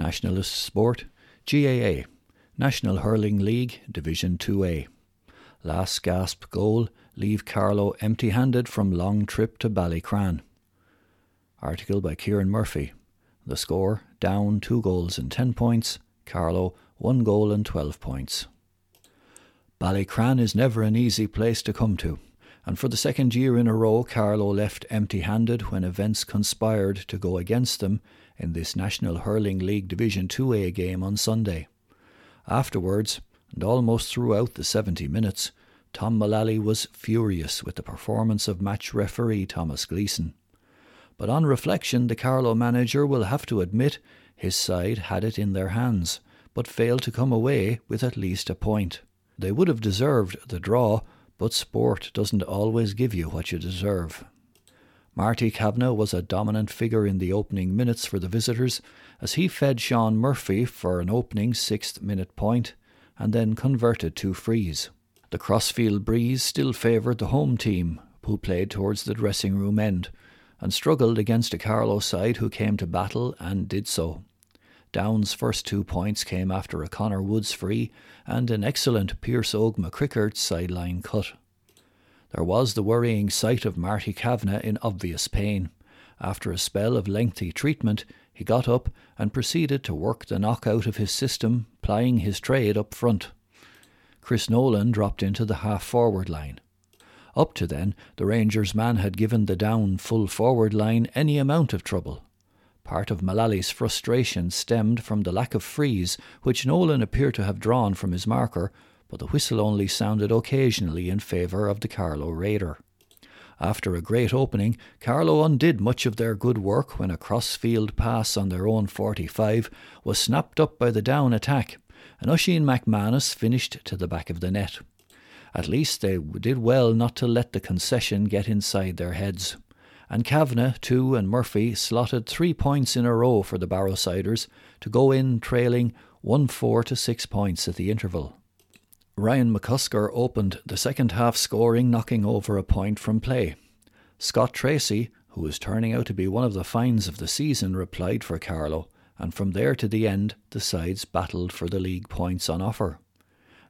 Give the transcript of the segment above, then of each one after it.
Nationalist Sport, GAA, National Hurling League, Division 2A. Last gasp goal, leave Carlow empty handed from long trip to Ballycran. Article by Kieran Murphy. The score down two goals and 10 points, Carlow one goal and 12 points. Ballycran is never an easy place to come to, and for the second year in a row, Carlow left empty handed when events conspired to go against them in this National Hurling League Division 2A game on Sunday. Afterwards, and almost throughout the 70 minutes, Tom Mullally was furious with the performance of match referee Thomas Gleeson. But on reflection, the Carlow manager will have to admit his side had it in their hands, but failed to come away with at least a point. They would have deserved the draw, but sport doesn't always give you what you deserve. Marty Kavanagh was a dominant figure in the opening minutes for the visitors as he fed Sean Murphy for an opening sixth minute point and then converted two frees. The crossfield breeze still favoured the home team, who played towards the dressing room end, and struggled against a Carlow side who came to battle and did so. Down's first two points came after a Connor Woods free and an excellent Pearse Og McCrickard sideline cut. There was the worrying sight of Marty Kavanagh in obvious pain. After a spell of lengthy treatment, he got up and proceeded to work the knock out of his system, plying his trade up front. Chris Nolan dropped into the half forward line. Up to then, the Rangers man had given the down full forward line any amount of trouble. Part of Mullally's frustration stemmed from the lack of frees, which Nolan appeared to have drawn from his marker, but the whistle only sounded occasionally in favour of the Carlow Raider. After a great opening, Carlow undid much of their good work when a cross-field pass on their own 45 was snapped up by the down attack, and Oisin McManus finished to the back of the net. At least they did well not to let the concession get inside their heads. And Kavanagh, too, and Murphy slotted three points in a row for the Barrowsiders to go in trailing 1 4 to 6 points at the interval. Ryan McCusker opened the second half scoring, knocking over a point from play. Scott Tracy, who was turning out to be one of the finds of the season, replied for Carlow, and from there to the end, the sides battled for the league points on offer.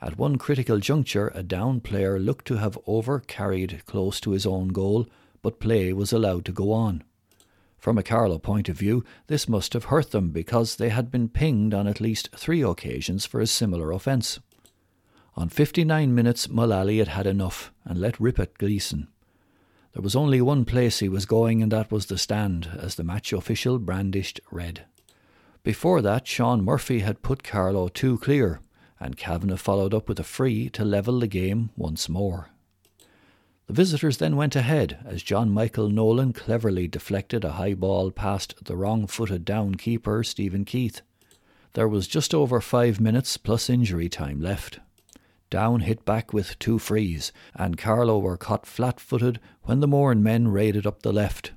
At one critical juncture, a down player looked to have over carried close to his own goal, but play was allowed to go on. From a Carlow point of view, this must have hurt them because they had been pinged on at least three occasions for a similar offence. On 59 minutes, Mullally had had enough and let rip at Gleeson. There was only one place he was going, and that was the stand, as the match official brandished red. Before that, Sean Murphy had put Carlow two clear, and Kavanagh followed up with a free to level the game once more. The visitors then went ahead as John Michael Nolan cleverly deflected a high ball past the wrong footed down keeper Stephen Keith. There was just over five minutes plus injury time left. Down hit back with two frees, and Carlow were caught flat footed when the Mourne men raided up the left.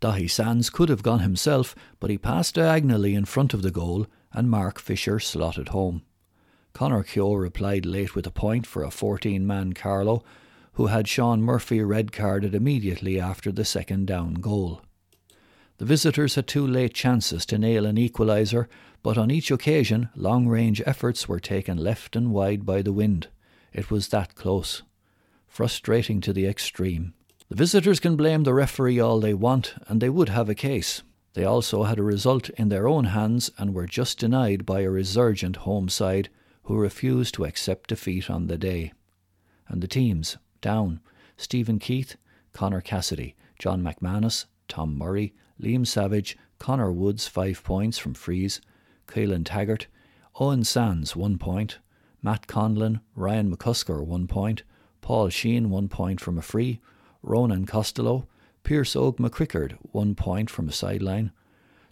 Daithí Sands could have gone himself, but he passed diagonally in front of the goal, and Mark Fisher slotted home. Conor Keogh replied late with a point for a 14 man Carlow, who had Sean Murphy red carded immediately after the second down goal. The visitors had two late chances to nail an equaliser, but on each occasion long range efforts were taken left and wide by the wind. It was that close. Frustrating to the extreme. The visitors can blame the referee all they want, and they would have a case. They also had a result in their own hands and were just denied by a resurgent home side who refused to accept defeat on the day. And the teams down. Stephen Keith, Connor Cassidy, John McManus, Tom Murray, Liam Savage, Connor Woods, five points from frees, Caelan Taggart, Owen Sands, one point, Matt Conlon, Ryan McCusker, one point, Paul Sheehan, one point from a free, Ronan Costello, Pearse Og McCrickard, one point from a sideline,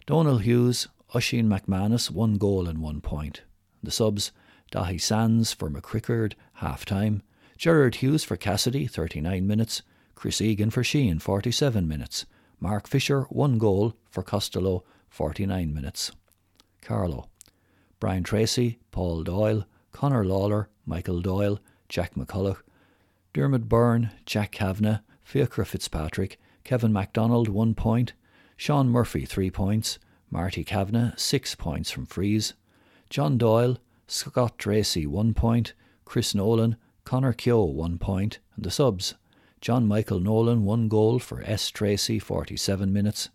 Donal Hughes, Oisin McManus, one goal and one point. The subs Daithí Sands for McCrickard, half time. Gerard Hughes for Cassidy, 39 minutes. Chris Egan for Sheehan, 47 minutes. Mark Fisher, one goal for Costello, 49 minutes. Carlow. Brian Tracy, Paul Doyle, Connor Lawler, Michael Doyle, Jack McCulloch, Dermot Byrne, Jack Kavanagh, Fiachra Fitzpatrick, Kevin MacDonald, one point, Sean Murphy, three points, Marty Kavanagh, 6 points from frees. John Doyle, Scott Tracy, 1 point. Chris Nolan, Connor Keogh, 1. And the subs John Michael Nolan, 1 goal for S. Tracy, 47 minutes.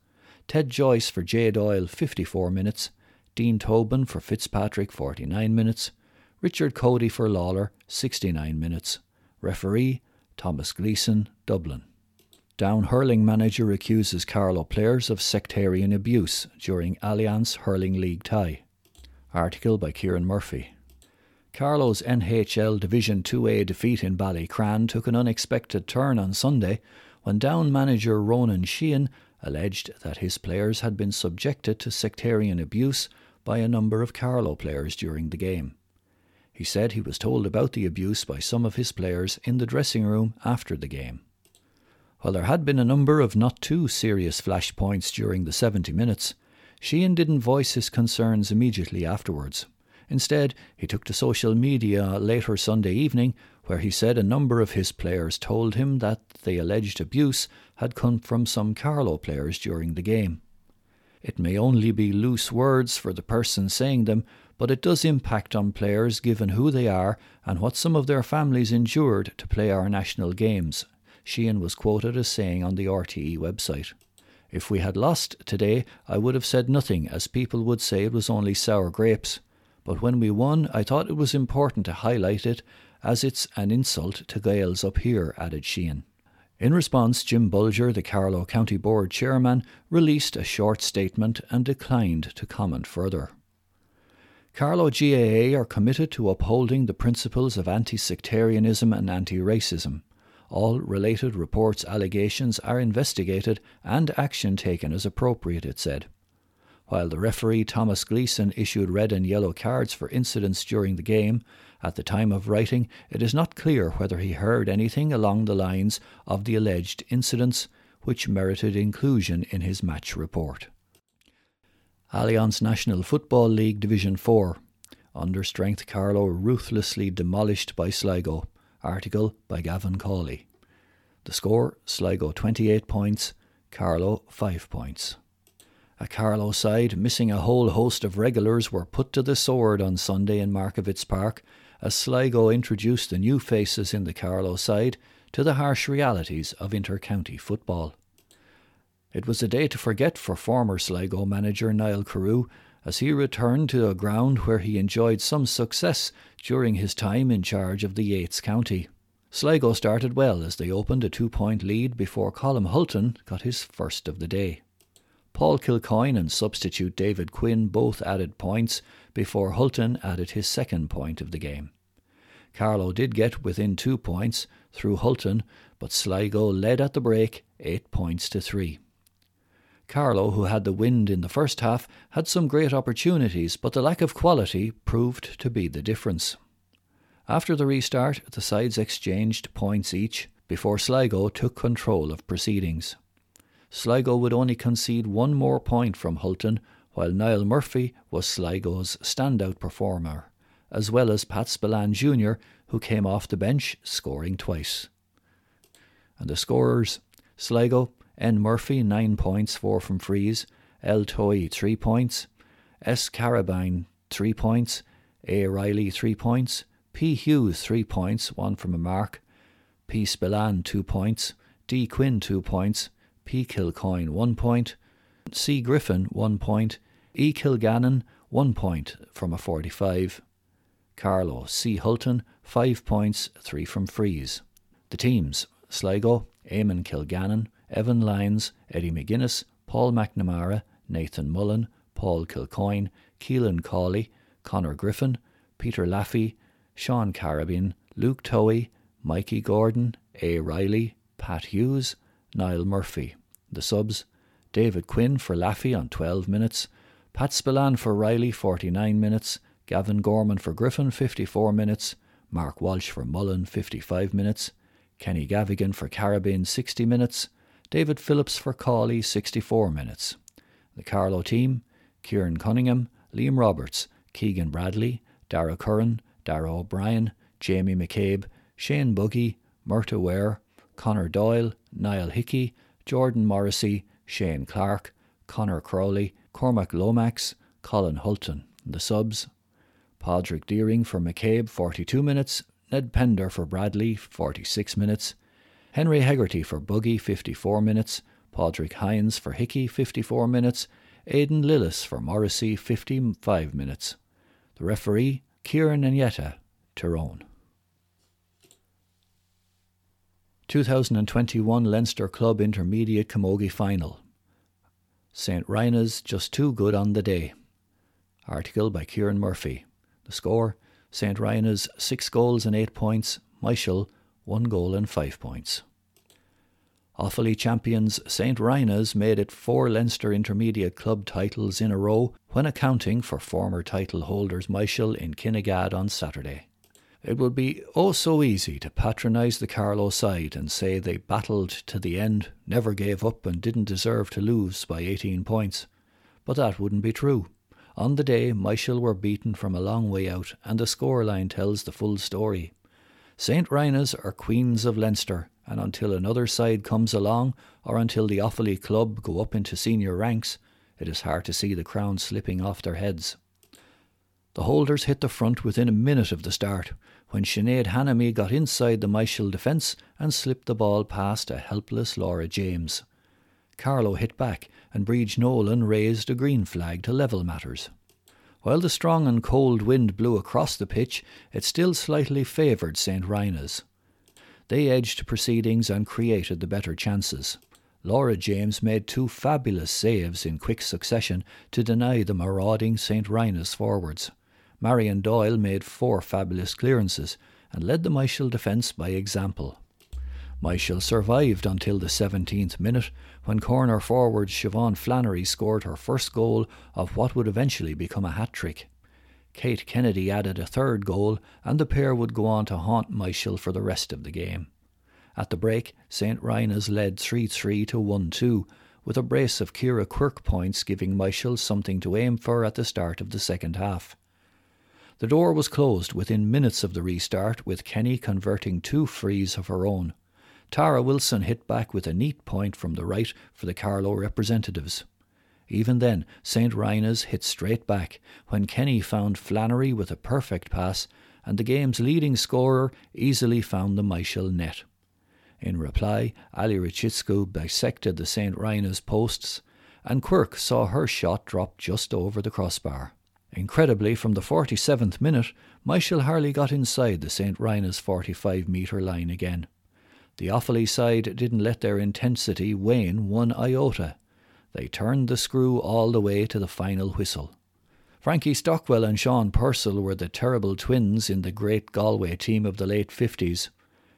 Ted Joyce for J. Doyle, 54 minutes. Dean Tobin for Fitzpatrick, 49 minutes. Richard Cody for Lawler, 69 minutes. Referee, Thomas Gleeson, Dublin. Down hurling manager accuses Carlow players of sectarian abuse during Allianz Hurling League tie. Article by Kieran Murphy. Carlow's NHL Division 2A defeat in Ballycran took an unexpected turn on Sunday when Down manager Ronan Sheehan alleged that his players had been subjected to sectarian abuse by a number of Carlow players during the game. He said he was told about the abuse by some of his players in the dressing room after the game. While there had been a number of not too serious flashpoints during the 70 minutes, Sheehan didn't voice his concerns immediately afterwards. Instead, he took to social media later Sunday evening, where he said a number of his players told him that the alleged abuse had come from some Carlow players during the game. It may only be loose words for the person saying them, but it does impact on players given who they are and what some of their families endured to play our national games, Sheehan was quoted as saying on the RTE website. If we had lost today, I would have said nothing, as people would say it was only sour grapes. But when we won, I thought it was important to highlight it, as it's an insult to Gaels up here, added Sheehan. In response, Jim Bulger, the Carlow County Board chairman, released a short statement and declined to comment further. Carlow GAA are committed to upholding the principles of anti sectarianism and anti racism. All related reports allegations are investigated and action taken as appropriate, it said. While the referee Thomas Gleeson issued red and yellow cards for incidents during the game, at the time of writing it is not clear whether he heard anything along the lines of the alleged incidents which merited inclusion in his match report. Allianz National Football League Division 4. Understrength Carlow ruthlessly demolished by Sligo. Article by Gavin Cawley. The score Sligo 28 points, Carlow 5 points. A Carlow side missing a whole host of regulars were put to the sword on Sunday in Markievicz Park as Sligo introduced the new faces in the Carlow side to the harsh realities of inter-county football. It was a day to forget for former Sligo manager Niall Carew as he returned to a ground where he enjoyed some success during his time in charge of the Yeats County. Sligo started well as they opened a two point lead before Colm Hulton got his first of the day. Paul Kilcoyne and substitute David Quinn both added points before Hulton added his second point of the game. Carlow did get within two points through Hulton, but Sligo led at the break eight points to three. Carlow, who had the wind in the first half, had some great opportunities, but the lack of quality proved to be the difference. After the restart, the sides exchanged points each before Sligo took control of proceedings. Sligo would only concede one more point from Hulton, while Niall Murphy was Sligo's standout performer, as well as Pat Spillane Jr., who came off the bench, scoring twice. And the scorers Sligo N. Murphy, 9 points, 4 from frees. L. Toy, 3 points. S. Carrabine, 3 points. A. Riley, 3 points. P. Hughes, 3 points, 1 from a mark. P. Spillane, 2 points. D. Quinn, 2 points. P. Kilcoyne, 1 point. C. Griffin, 1 point. E. Kilgannon, 1 point from a 45. Carlow C. Hulton, 5 points, 3 from frees. The teams Sligo, Eamon Kilgannon, Evan Lyons, Eddie McGuinness, Paul McNamara, Nathan Mullen, Paul Kilcoyne, Keelan Cawley, Connor Griffin, Peter Laffey, Sean Carrabine, Luke Towey, Mikey Gordon, A. Riley, Pat Hughes, Niall Murphy. The subs David Quinn for Laffey on 12 minutes, Pat Spillane for Riley 49 minutes, Gavin Gorman for Griffin 54 minutes, Mark Walsh for Mullen 55 minutes, Kenny Gavigan for Carrabine 60 minutes, David Phillips for Cawley, 64 minutes. The Carlow team, Kieran Cunningham, Liam Roberts, Keegan Bradley, Dara Curran, Dara O'Brien, Jamie McCabe, Shane Buggy, Murta Ware, Connor Doyle, Niall Hickey, Jordan Morrissey, Shane Clark, Connor Crowley, Cormac Lomax, Colin Hulton. The subs Padraig Deering for McCabe, 42 minutes. Ned Pender for Bradley, 46 minutes. Henry Hegarty for Buggy, 54 minutes. Padraig Hines for Hickey, 54 minutes. Aidan Lillis for Morrissey, 55 minutes. The referee, Kieran Anyetta, Tyrone. 2021 Leinster Club Intermediate Camogie Final. St. Rynagh's just too good on the day. Article by Kieran Murphy. The score St. Rynagh's 6 goals and 8 points, Michael 1 goal and 5 points. Offaly champions St. Rynagh's made it four Leinster Intermediate Club titles in a row when accounting for former title holders Michael in Kinnegad on Saturday. It would be oh so easy to patronise the Carlow side and say they battled to the end, never gave up, and didn't deserve to lose by 18 points. But that wouldn't be true. On the day, Michael were beaten from a long way out, and the scoreline tells the full story. St. Rynagh's are queens of Leinster, and until another side comes along, or until the Offaly club go up into senior ranks, it is hard to see the crown slipping off their heads. The holders hit the front within a minute of the start, when Sinead Hannamy got inside the Michael defence and slipped the ball past a helpless Laura James. Carlow hit back, and Breege Nolan raised a green flag to level matters. While the strong and cold wind blew across the pitch, it still slightly favoured St. Rynagh's. They edged proceedings and created the better chances. Laura James made two fabulous saves in quick succession to deny the marauding St. Rynagh's forwards. Marion Doyle made four fabulous clearances and led the Michael defence by example. Michael survived until the 17th minute when corner forward Siobhan Flannery scored her first goal of what would eventually become a hat trick. Kate Kennedy added a third goal, and the pair would go on to haunt Michael for the rest of the game. At the break, St. Rynagh's led 3 3 to 1 2, with a brace of Kira Quirk points giving Michael something to aim for at the start of the second half. The door was closed within minutes of the restart, with Kenny converting two frees of her own. Tara Wilson hit back with a neat point from the right for the Carlow representatives. Even then, St. Rynagh's hit straight back when Kenny found Flannery with a perfect pass, and the game's leading scorer easily found the Michael net. In reply, Ali Rachitsku bisected the St. Rynagh's posts, and Quirk saw her shot drop just over the crossbar. Incredibly, from the 47th minute, Michael Harley got inside the St. Rynagh's 45 metre line again. The Offaly side didn't let their intensity wane one iota. They turned the screw all the way to the final whistle. Frankie Stockwell and Sean Purcell were the terrible twins in the great Galway team of the late 50s.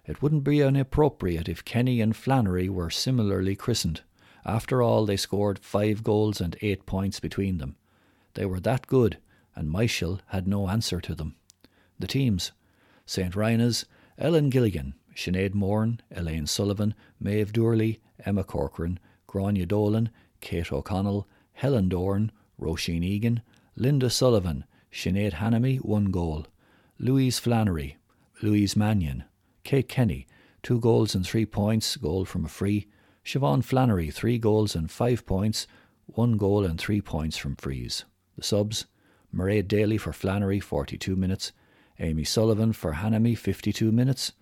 It wouldn't be inappropriate if Kenny and Flannery were similarly christened. After all, they scored five goals and eight points between them. They were that good, and Michael had no answer to them. The teams St. Rynagh's, Ellen Gilligan, Sinead Morn, Elaine Sullivan, Maeve Dourley, Emma Corcoran, Grania Dolan, Kate O'Connell, Helen Dorn, Roisin Egan, Linda Sullivan, Sinead Hannamy, one goal, Louise Flannery, Louise Mannion, Kate Kenny, two goals and three points, goal from a free, Siobhan Flannery, three goals and five points, one goal and three points from frees. The subs Mairead Daly for Flannery, 42 minutes, Amy Sullivan for Hannamy, 52 minutes,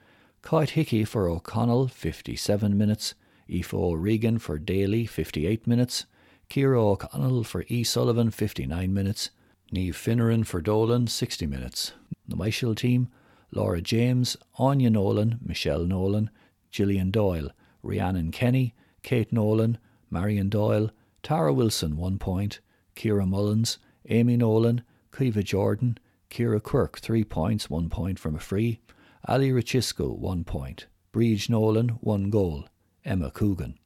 Kate Hickey for O'Connell, 57 minutes. Aoife O'Regan for Daly, 58 minutes. Kira O'Connell for E. Sullivan, 59 minutes. Neve Finneran for Dolan, 60 minutes. The Michael team, Laura James, Anya Nolan, Michelle Nolan, Gillian Doyle, Rhiannon Kenny, Kate Nolan, Marion Doyle, Tara Wilson, 1 point, Kira Mullins, Amy Nolan, Kiva Jordan, Kira Quirk, 3 points, 1 point from a free, Ali Rachitsku, one point. Breege Nolan, one goal. Emma Coogan.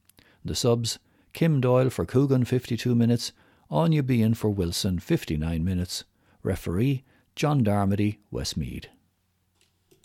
The subs Kim Doyle for Coogan, 52 minutes. Anya Bean for Wilson, 59 minutes. Referee John Darmody, Westmeath.